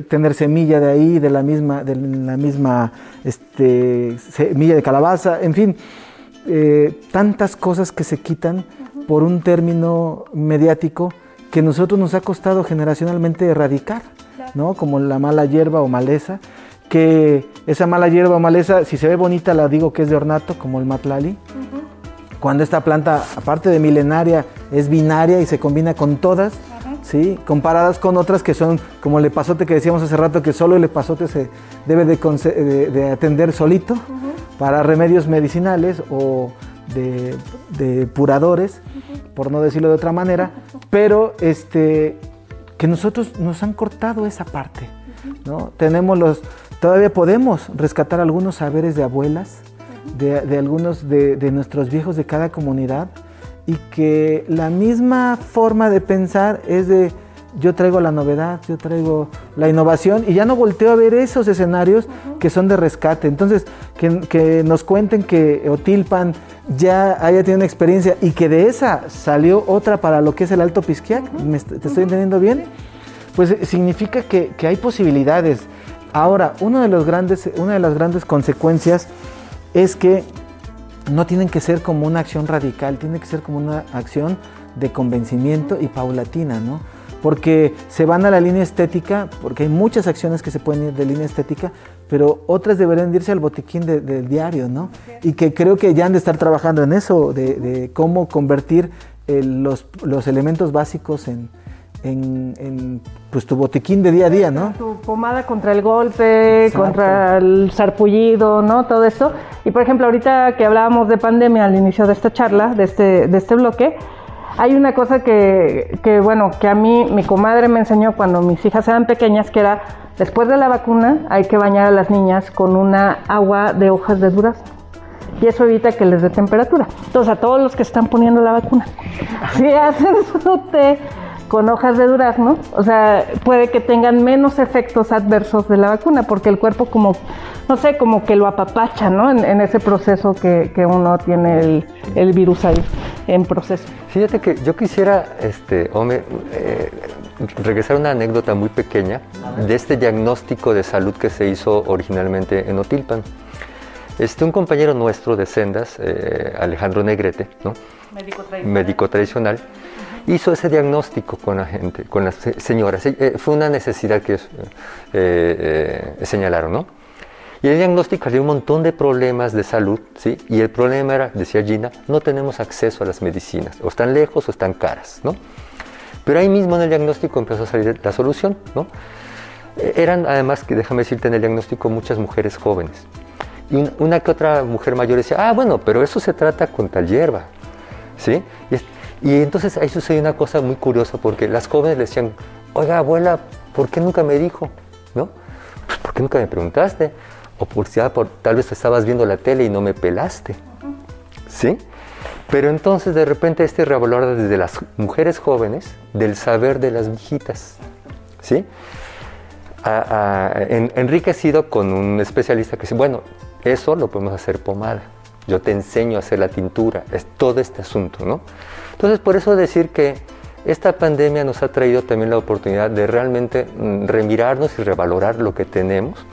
tener semilla de ahí, de la misma, de la misma este, semilla de calabaza, en fin, eh, tantas cosas que se quitan por un término mediático que nosotros nos ha costado generacionalmente erradicar, ¿no? Como la mala hierba o maleza, que esa mala hierba o maleza, si se ve bonita, la digo que es de ornato, como el matlali, cuando esta planta, aparte de milenaria, es binaria y se combina con todas, ¿sí? comparadas con otras que son como el epazote que decíamos hace rato, que solo el epazote se debe de, atender solito para remedios medicinales o de, puradores, por no decirlo de otra manera, pero este, que nosotros nos han cortado esa parte. ¿no? Tenemos los, todavía podemos rescatar algunos saberes de abuelas, de, algunos de, nuestros viejos de cada comunidad y que la misma forma de pensar es de yo traigo la novedad, yo traigo la innovación y ya no volteo a ver esos escenarios que son de rescate. Entonces, que, nos cuenten que Otilpan ya haya tenido una experiencia y que de esa salió otra para lo que es el Alto Pisquiac, ¿te estoy entendiendo bien? Pues significa que, que, hay posibilidades. Ahora, de grandes, una de las grandes consecuencias es que no tienen que ser como una acción radical, tiene que ser como una acción de convencimiento y paulatina, ¿no? Porque se van a la línea estética, porque hay muchas acciones que se pueden ir de línea estética, pero otras deberían irse al botiquín del diario, ¿no? Y que creo que ya han de estar trabajando en eso, de, cómo convertir los, los elementos básicos en, en, pues tu botiquín de día a día, ¿no? Tu pomada contra el golpe, contra el sarpullido, ¿no? Todo esto. Y por ejemplo, ahorita que hablábamos de pandemia al inicio de esta charla, de este, de este bloque, hay una cosa que, que, bueno, que a mí mi comadre me enseñó cuando mis hijas eran pequeñas, que era después de la vacuna hay que bañar a las niñas con una agua de hojas de durazno y eso evita que les dé temperatura. Entonces, a todos los que están poniendo la vacuna, si hacen su té con hojas de durazno, o sea, puede que tengan menos efectos adversos de la vacuna, porque el cuerpo como, no sé, como que lo apapacha, ¿no? En, ese proceso que, uno tiene el, virus ahí en proceso. Fíjate que yo quisiera, este, Ome, eh, regresar a una anécdota muy pequeña de este diagnóstico de salud que se hizo originalmente en Otilpan. Este, un compañero nuestro de Sendas, eh, Alejandro Negrete, ¿no? médico tradicional, hizo ese diagnóstico con la gente, con las señoras. Eh, fue una necesidad que eh, señalaron, ¿no? Y el diagnóstico había un montón de problemas de salud, ¿sí? Y el problema era, decía Gina, no tenemos acceso a las medicinas, o están lejos o están caras, ¿no? Pero ahí mismo en el diagnóstico empezó a salir la solución, ¿no? Eran además, que déjame decirte, en el diagnóstico muchas mujeres jóvenes. Y una que otra mujer mayor decía, ah, bueno, pero eso se trata con tal hierba, ¿sí? Y, y entonces ahí sucedió una cosa muy curiosa, porque las jóvenes le decían, oiga, abuela, ¿por qué nunca me dijo? ¿No? Pues, ¿por qué nunca me preguntaste? O por si por, tal vez estabas viendo la tele y no me pelaste, ¿sí? Pero entonces de repente este revalora desde las mujeres jóvenes del saber de las viejitas, ¿sí? enriquecido con un especialista que dice, bueno, eso lo podemos hacer pomada. Yo te enseño a hacer la tintura, es todo este asunto, ¿no? Entonces, por eso decir que esta pandemia nos ha traído también la oportunidad de realmente mm, remirarnos y revalorar lo que tenemos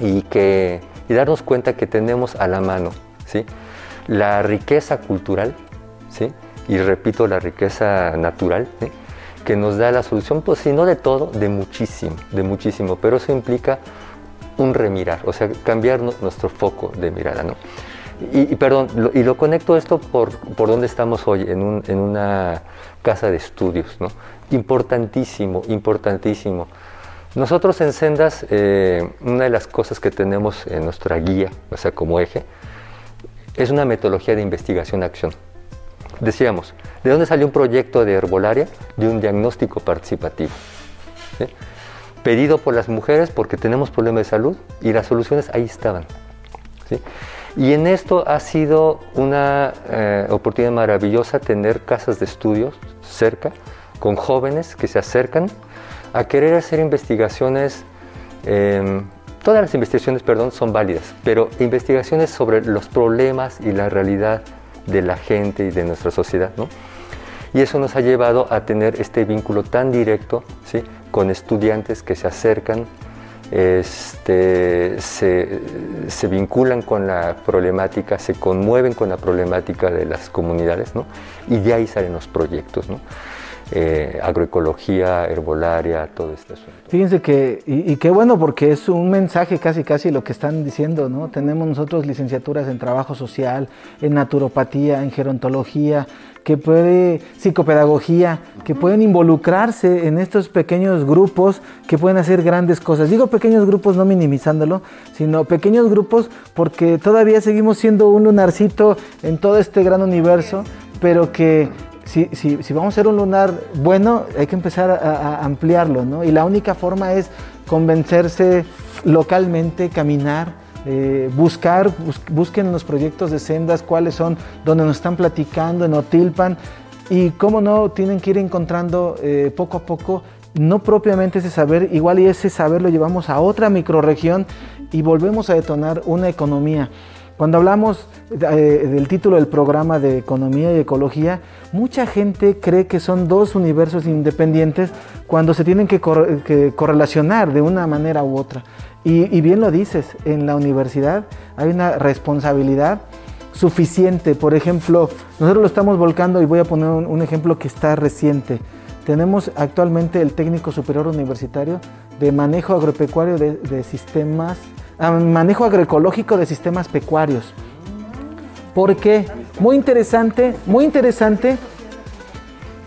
y, que, y darnos cuenta que tenemos a la mano, ¿sí? La riqueza cultural, ¿sí? Y repito, la riqueza natural, que nos da la solución, pues si no de todo, de muchísimo, de muchísimo, pero eso implica un remirar, o sea, cambiar nuestro foco de mirada, ¿no? Y, perdón, lo, y lo conecto esto por, por donde estamos hoy, en, un, en una casa de estudios, ¿no? Importantísimo, importantísimo. Nosotros en Sendas, eh, una de las cosas que tenemos en nuestra guía, o sea, como eje, es una metodología de investigación-acción. Decíamos, ¿de dónde salió un proyecto de herbolaria? De un diagnóstico participativo. ¿sí? pedido por las mujeres porque tenemos problemas de salud y las soluciones ahí estaban. Y en esto ha sido una eh, oportunidad maravillosa tener casas de estudios cerca, con jóvenes que se acercan a querer hacer investigaciones, em, todas las investigaciones, perdón, son válidas, pero investigaciones sobre los problemas y la realidad de la gente y de nuestra sociedad. ¿no? Y eso nos ha llevado a tener este vínculo tan directo ¿sí? con estudiantes que se acercan, este, se, vinculan con la problemática, se conmueven con la problemática de las comunidades, ¿no? y de ahí salen los proyectos. ¿no? Eh, agroecología, herbolaria, todo este asunto. Fíjense que, y, qué bueno porque es un mensaje casi casi lo que están diciendo, ¿no? Tenemos nosotros licenciaturas en trabajo social, en naturopatía, en gerontología, que puede, psicopedagogía, que pueden involucrarse en estos pequeños grupos que pueden hacer grandes cosas. Digo pequeños grupos no minimizándolo, sino pequeños grupos porque todavía seguimos siendo un lunarcito en todo este gran universo, pero que si, si, vamos a ser un lunar bueno, hay que empezar a, ampliarlo, ¿no? Y la única forma es convencerse localmente, caminar, eh, buscar, busquen los proyectos de sendas, cuáles son, donde nos están platicando, en Otilpan, y cómo no, tienen que ir encontrando eh, poco a poco, no propiamente ese saber, igual y ese saber lo llevamos a otra microregión y volvemos a detonar una economía. Cuando hablamos eh, del título del programa de economía y ecología, mucha gente cree que son dos universos independientes cuando se tienen que, correlacionar de una manera u otra. Y, bien lo dices, en la universidad hay una responsabilidad suficiente. Por ejemplo, nosotros lo estamos volcando y voy a poner un, ejemplo que está reciente. Tenemos actualmente el técnico superior universitario de manejo agropecuario de sistemas manejo agroecológico de sistemas pecuarios. ¿Por qué? Muy interesante, muy interesante,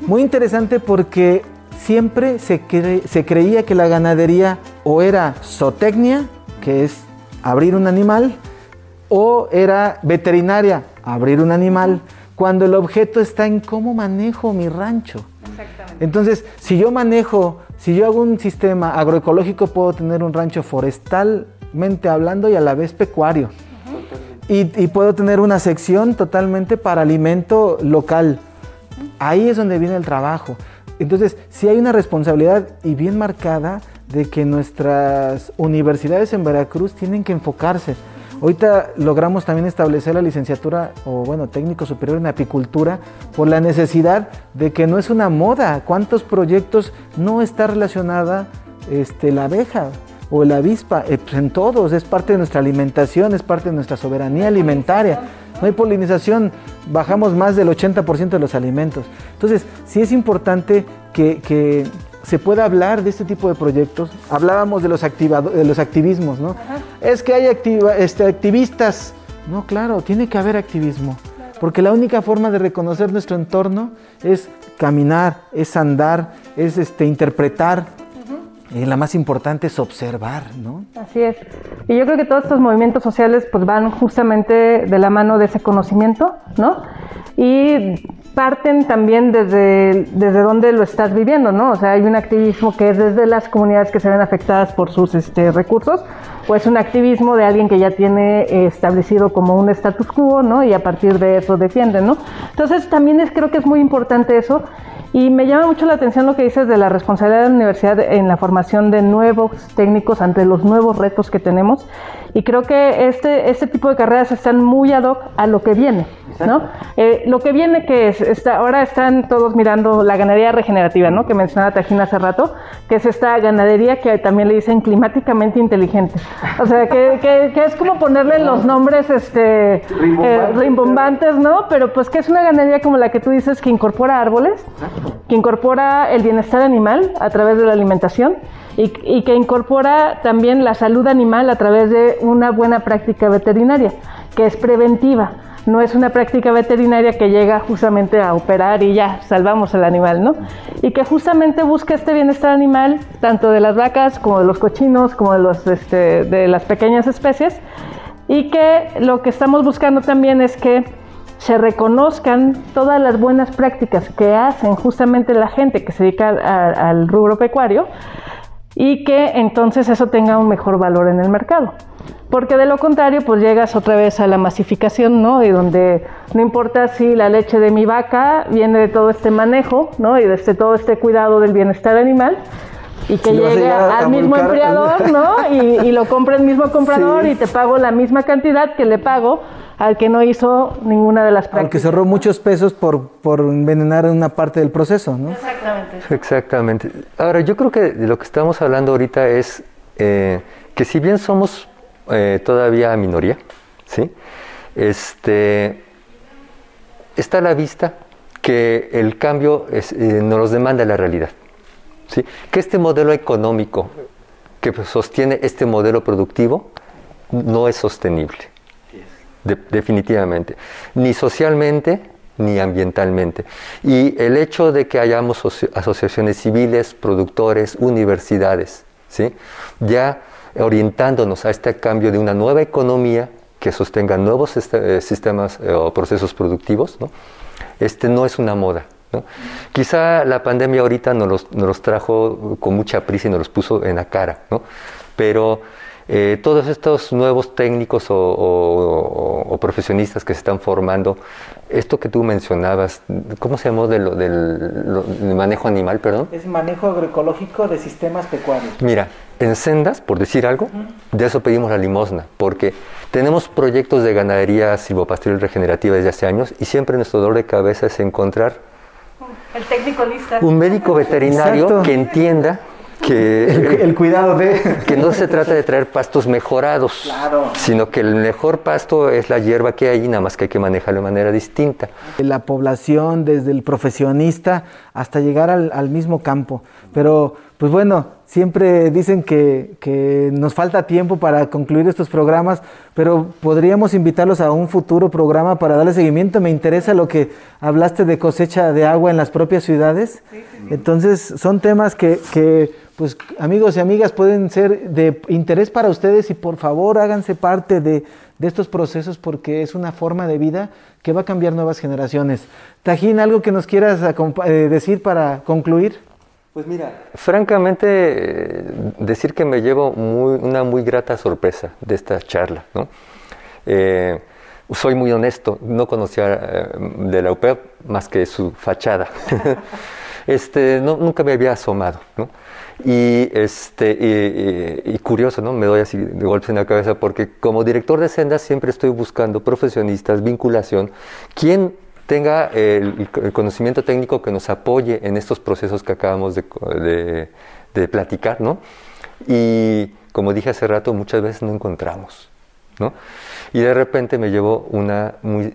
muy interesante porque siempre se, se creía que la ganadería o era zootecnia, que es abrir un animal, o era veterinaria, abrir un animal, cuando el objeto está en cómo manejo mi rancho. Entonces, si yo manejo, si yo hago un sistema agroecológico, puedo tener un rancho forestal hablando y a la vez pecuario. y, puedo tener una sección totalmente para alimento local. Ahí es donde viene el trabajo. Entonces, si hay una responsabilidad y bien marcada de que nuestras universidades en Veracruz tienen que enfocarse. Ahorita logramos también establecer la licenciatura o bueno, técnico superior en apicultura por la necesidad de que no es una moda. ¿Cuántos proyectos no está relacionada este, la abeja? O la avispa, eh, pues en todos, es parte de nuestra alimentación, es parte de nuestra soberanía alimentaria. No hay polinización, bajamos más del 80% de los alimentos. Entonces, sí es importante que, se pueda hablar de este tipo de proyectos. Hablábamos de los, de los activismos, ¿no? Es que hay este, activistas. No, claro, tiene que haber activismo. Porque la única forma de reconocer nuestro entorno es caminar, es andar, es este, interpretar, y la más importante es observar, ¿no? Así es. Y yo creo que todos estos movimientos sociales pues van justamente de la mano de ese conocimiento, ¿no? Y parten también desde, desde donde lo estás viviendo, ¿no? O sea, hay un activismo que es desde las comunidades que se ven afectadas por sus este, recursos, o es un activismo de alguien que ya tiene establecido como un status quo, ¿no? Y a partir de eso defiende, ¿no? Entonces también es, creo que es muy importante eso y me llama mucho la atención lo que dices de la responsabilidad de la universidad en la formación de nuevos técnicos ante los nuevos retos que tenemos. Y creo que este, este tipo de carreras están muy ad hoc a lo que viene. ¿no? Eh, lo que viene que es, está, ahora están todos mirando la ganadería regenerativa, ¿no? que mencionaba Tajina hace rato, que es esta ganadería que también le dicen climáticamente inteligente. O sea, que, que, es como ponerle los nombres este, eh, rimbombantes, ¿no? Pero pues que es una ganadería como la que tú dices que incorpora árboles, que incorpora el bienestar animal a través de la alimentación y, que incorpora también la salud animal a través de una buena práctica veterinaria, que es preventiva. No es una práctica veterinaria que llega justamente a operar y ya salvamos al animal, ¿no? Y que justamente busca este bienestar animal, tanto de las vacas como de los cochinos, como de, los, este, de las pequeñas especies, y que lo que estamos buscando también es que se reconozcan todas las buenas prácticas que hacen justamente la gente que se dedica al rubro pecuario y que entonces eso tenga un mejor valor en el mercado. Porque de lo contrario, pues llegas otra vez a la masificación, ¿no? Y donde no importa si la leche de mi vaca viene de todo este manejo, ¿no? Y de este, todo este cuidado del bienestar animal, y que llegue al mismo empleador, ¿no? Y, y, lo compre el mismo comprador y te pago la misma cantidad que le pago al que no hizo ninguna de las prácticas. Al que cerró muchos pesos por, por envenenar una parte del proceso, ¿no? Exactamente. Exactamente. Ahora, yo creo que lo que estamos hablando ahorita es eh, que si bien somos eh, todavía minoría, ¿sí? Este, está a la vista que el cambio es, eh, nos los demanda la realidad. ¿sí? Que este modelo económico que sostiene este modelo productivo no es sostenible definitivamente, ni socialmente ni ambientalmente. Y el hecho de que hayamos asociaciones civiles, productores, universidades, ¿sí? ya orientándonos a este cambio de una nueva economía que sostenga nuevos eh, sistemas eh, o procesos productivos, ¿no? este no es una moda. Quizá la pandemia ahorita nos los, nos trajo con mucha prisa y nos los puso en la cara, ¿no? pero eh, todos estos nuevos técnicos o, profesionistas que se están formando, esto que tú mencionabas, ¿cómo se llamó del, del, manejo animal, perdón? Es manejo agroecológico de sistemas pecuarios. Mira, en sendas, por decir algo, de eso pedimos la limosna, porque tenemos proyectos de ganadería silvopastoril regenerativa desde hace años y siempre nuestro dolor de cabeza es encontrar el técnico lista. un médico veterinario que entienda que el, cuidado de que no se trata de traer pastos mejorados, sino que el mejor pasto es la hierba que hay, nada más que hay que manejarlo de manera distinta. La población, desde el profesionista hasta llegar al, al mismo campo. Pero, pues bueno, siempre dicen que, que, nos falta tiempo para concluir estos programas, pero podríamos invitarlos a un futuro programa para darle seguimiento. Me interesa lo que hablaste de cosecha de agua en las propias ciudades. Entonces, son temas que, que pues amigos y amigas pueden ser de interés para ustedes y por favor háganse parte de, estos procesos porque es una forma de vida que va a cambiar nuevas generaciones. Tajín, ¿algo que nos quieras eh, decir para concluir? Pues mira, francamente, eh, decir que me llevo una muy grata sorpresa de esta charla. ¿no? Eh, soy muy honesto, no conocía de la UPEP más que su fachada. este, nunca me había asomado. ¿no? Y, este, y, curioso, ¿no? Me doy así de golpes en la cabeza porque como director de sendas siempre estoy buscando profesionistas, vinculación, quien tenga el, conocimiento técnico que nos apoye en estos procesos que acabamos de, de, platicar, ¿no? Y como dije hace rato, muchas veces no encontramos. ¿no? Y de repente me llevó una muy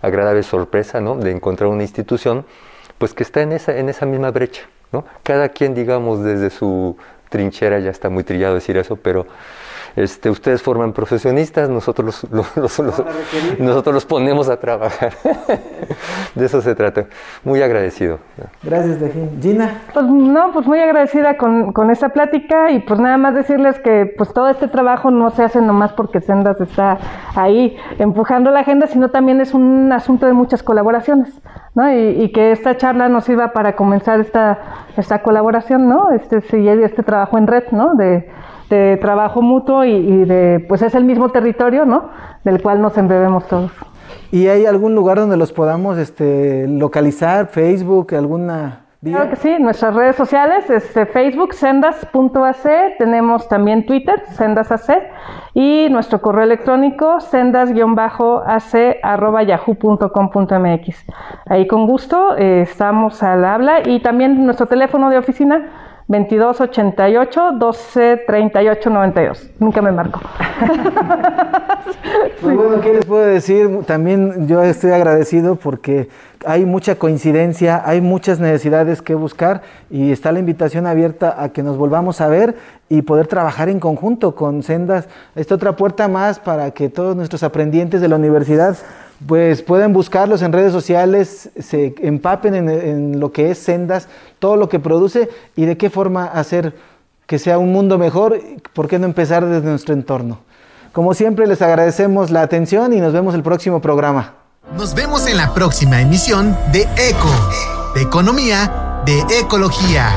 agradable sorpresa ¿no? de encontrar una institución pues que está en esa, en esa misma brecha. ¿No? Cada quien, digamos, desde su trinchera, ya está muy trillado decir eso, pero este, ustedes forman profesionistas, nosotros los, nosotros los ponemos a trabajar. de eso se trata. Muy agradecido. Gracias, Dejín. Gina. Pues no, pues muy agradecida con, con esta plática y pues nada más decirles que pues todo este trabajo no se hace nomás porque Sendas está ahí empujando la agenda, sino también es un asunto de muchas colaboraciones, ¿no? Y, y que esta charla nos sirva para comenzar esta, esta colaboración, ¿no? Este, este trabajo en red, ¿no? De, de trabajo mutuo y, de, pues es el mismo territorio, ¿no? Del cual nos embebemos todos. ¿Y hay algún lugar donde los podamos este, localizar? ¿Facebook? ¿Alguna...? Claro que sí, nuestras redes sociales, este, Facebook, sendas.ac, tenemos también Twitter, sendasac, y nuestro correo electrónico, sendas-ac.yahoo.com.mx. Ahí con gusto eh, estamos al habla y también nuestro teléfono de oficina, 2288 12 38 92. Nunca me marco. Pues bueno, ¿qué les puedo decir? También yo estoy agradecido porque hay mucha coincidencia, hay muchas necesidades que buscar y está la invitación abierta a que nos volvamos a ver y poder trabajar en conjunto con Sendas. Esta otra puerta más para que todos nuestros aprendientes de la universidad pues pueden buscarlos en redes sociales, se empapen en, lo que es Sendas, todo lo que produce y de qué forma hacer que sea un mundo mejor, por qué no empezar desde nuestro entorno. Como siempre les agradecemos la atención y nos vemos el próximo programa. Nos vemos en la próxima emisión de ECO, de Economía de Ecología,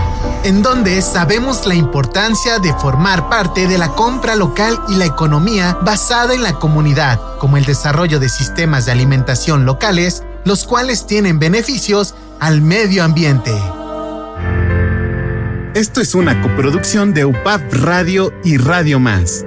en donde sabemos la importancia de formar parte de la compra local y la economía basada en la comunidad, como el desarrollo de sistemas de alimentación locales, los cuales tienen beneficios al medio ambiente. Esto es una coproducción de UPAP Radio y Radio Más.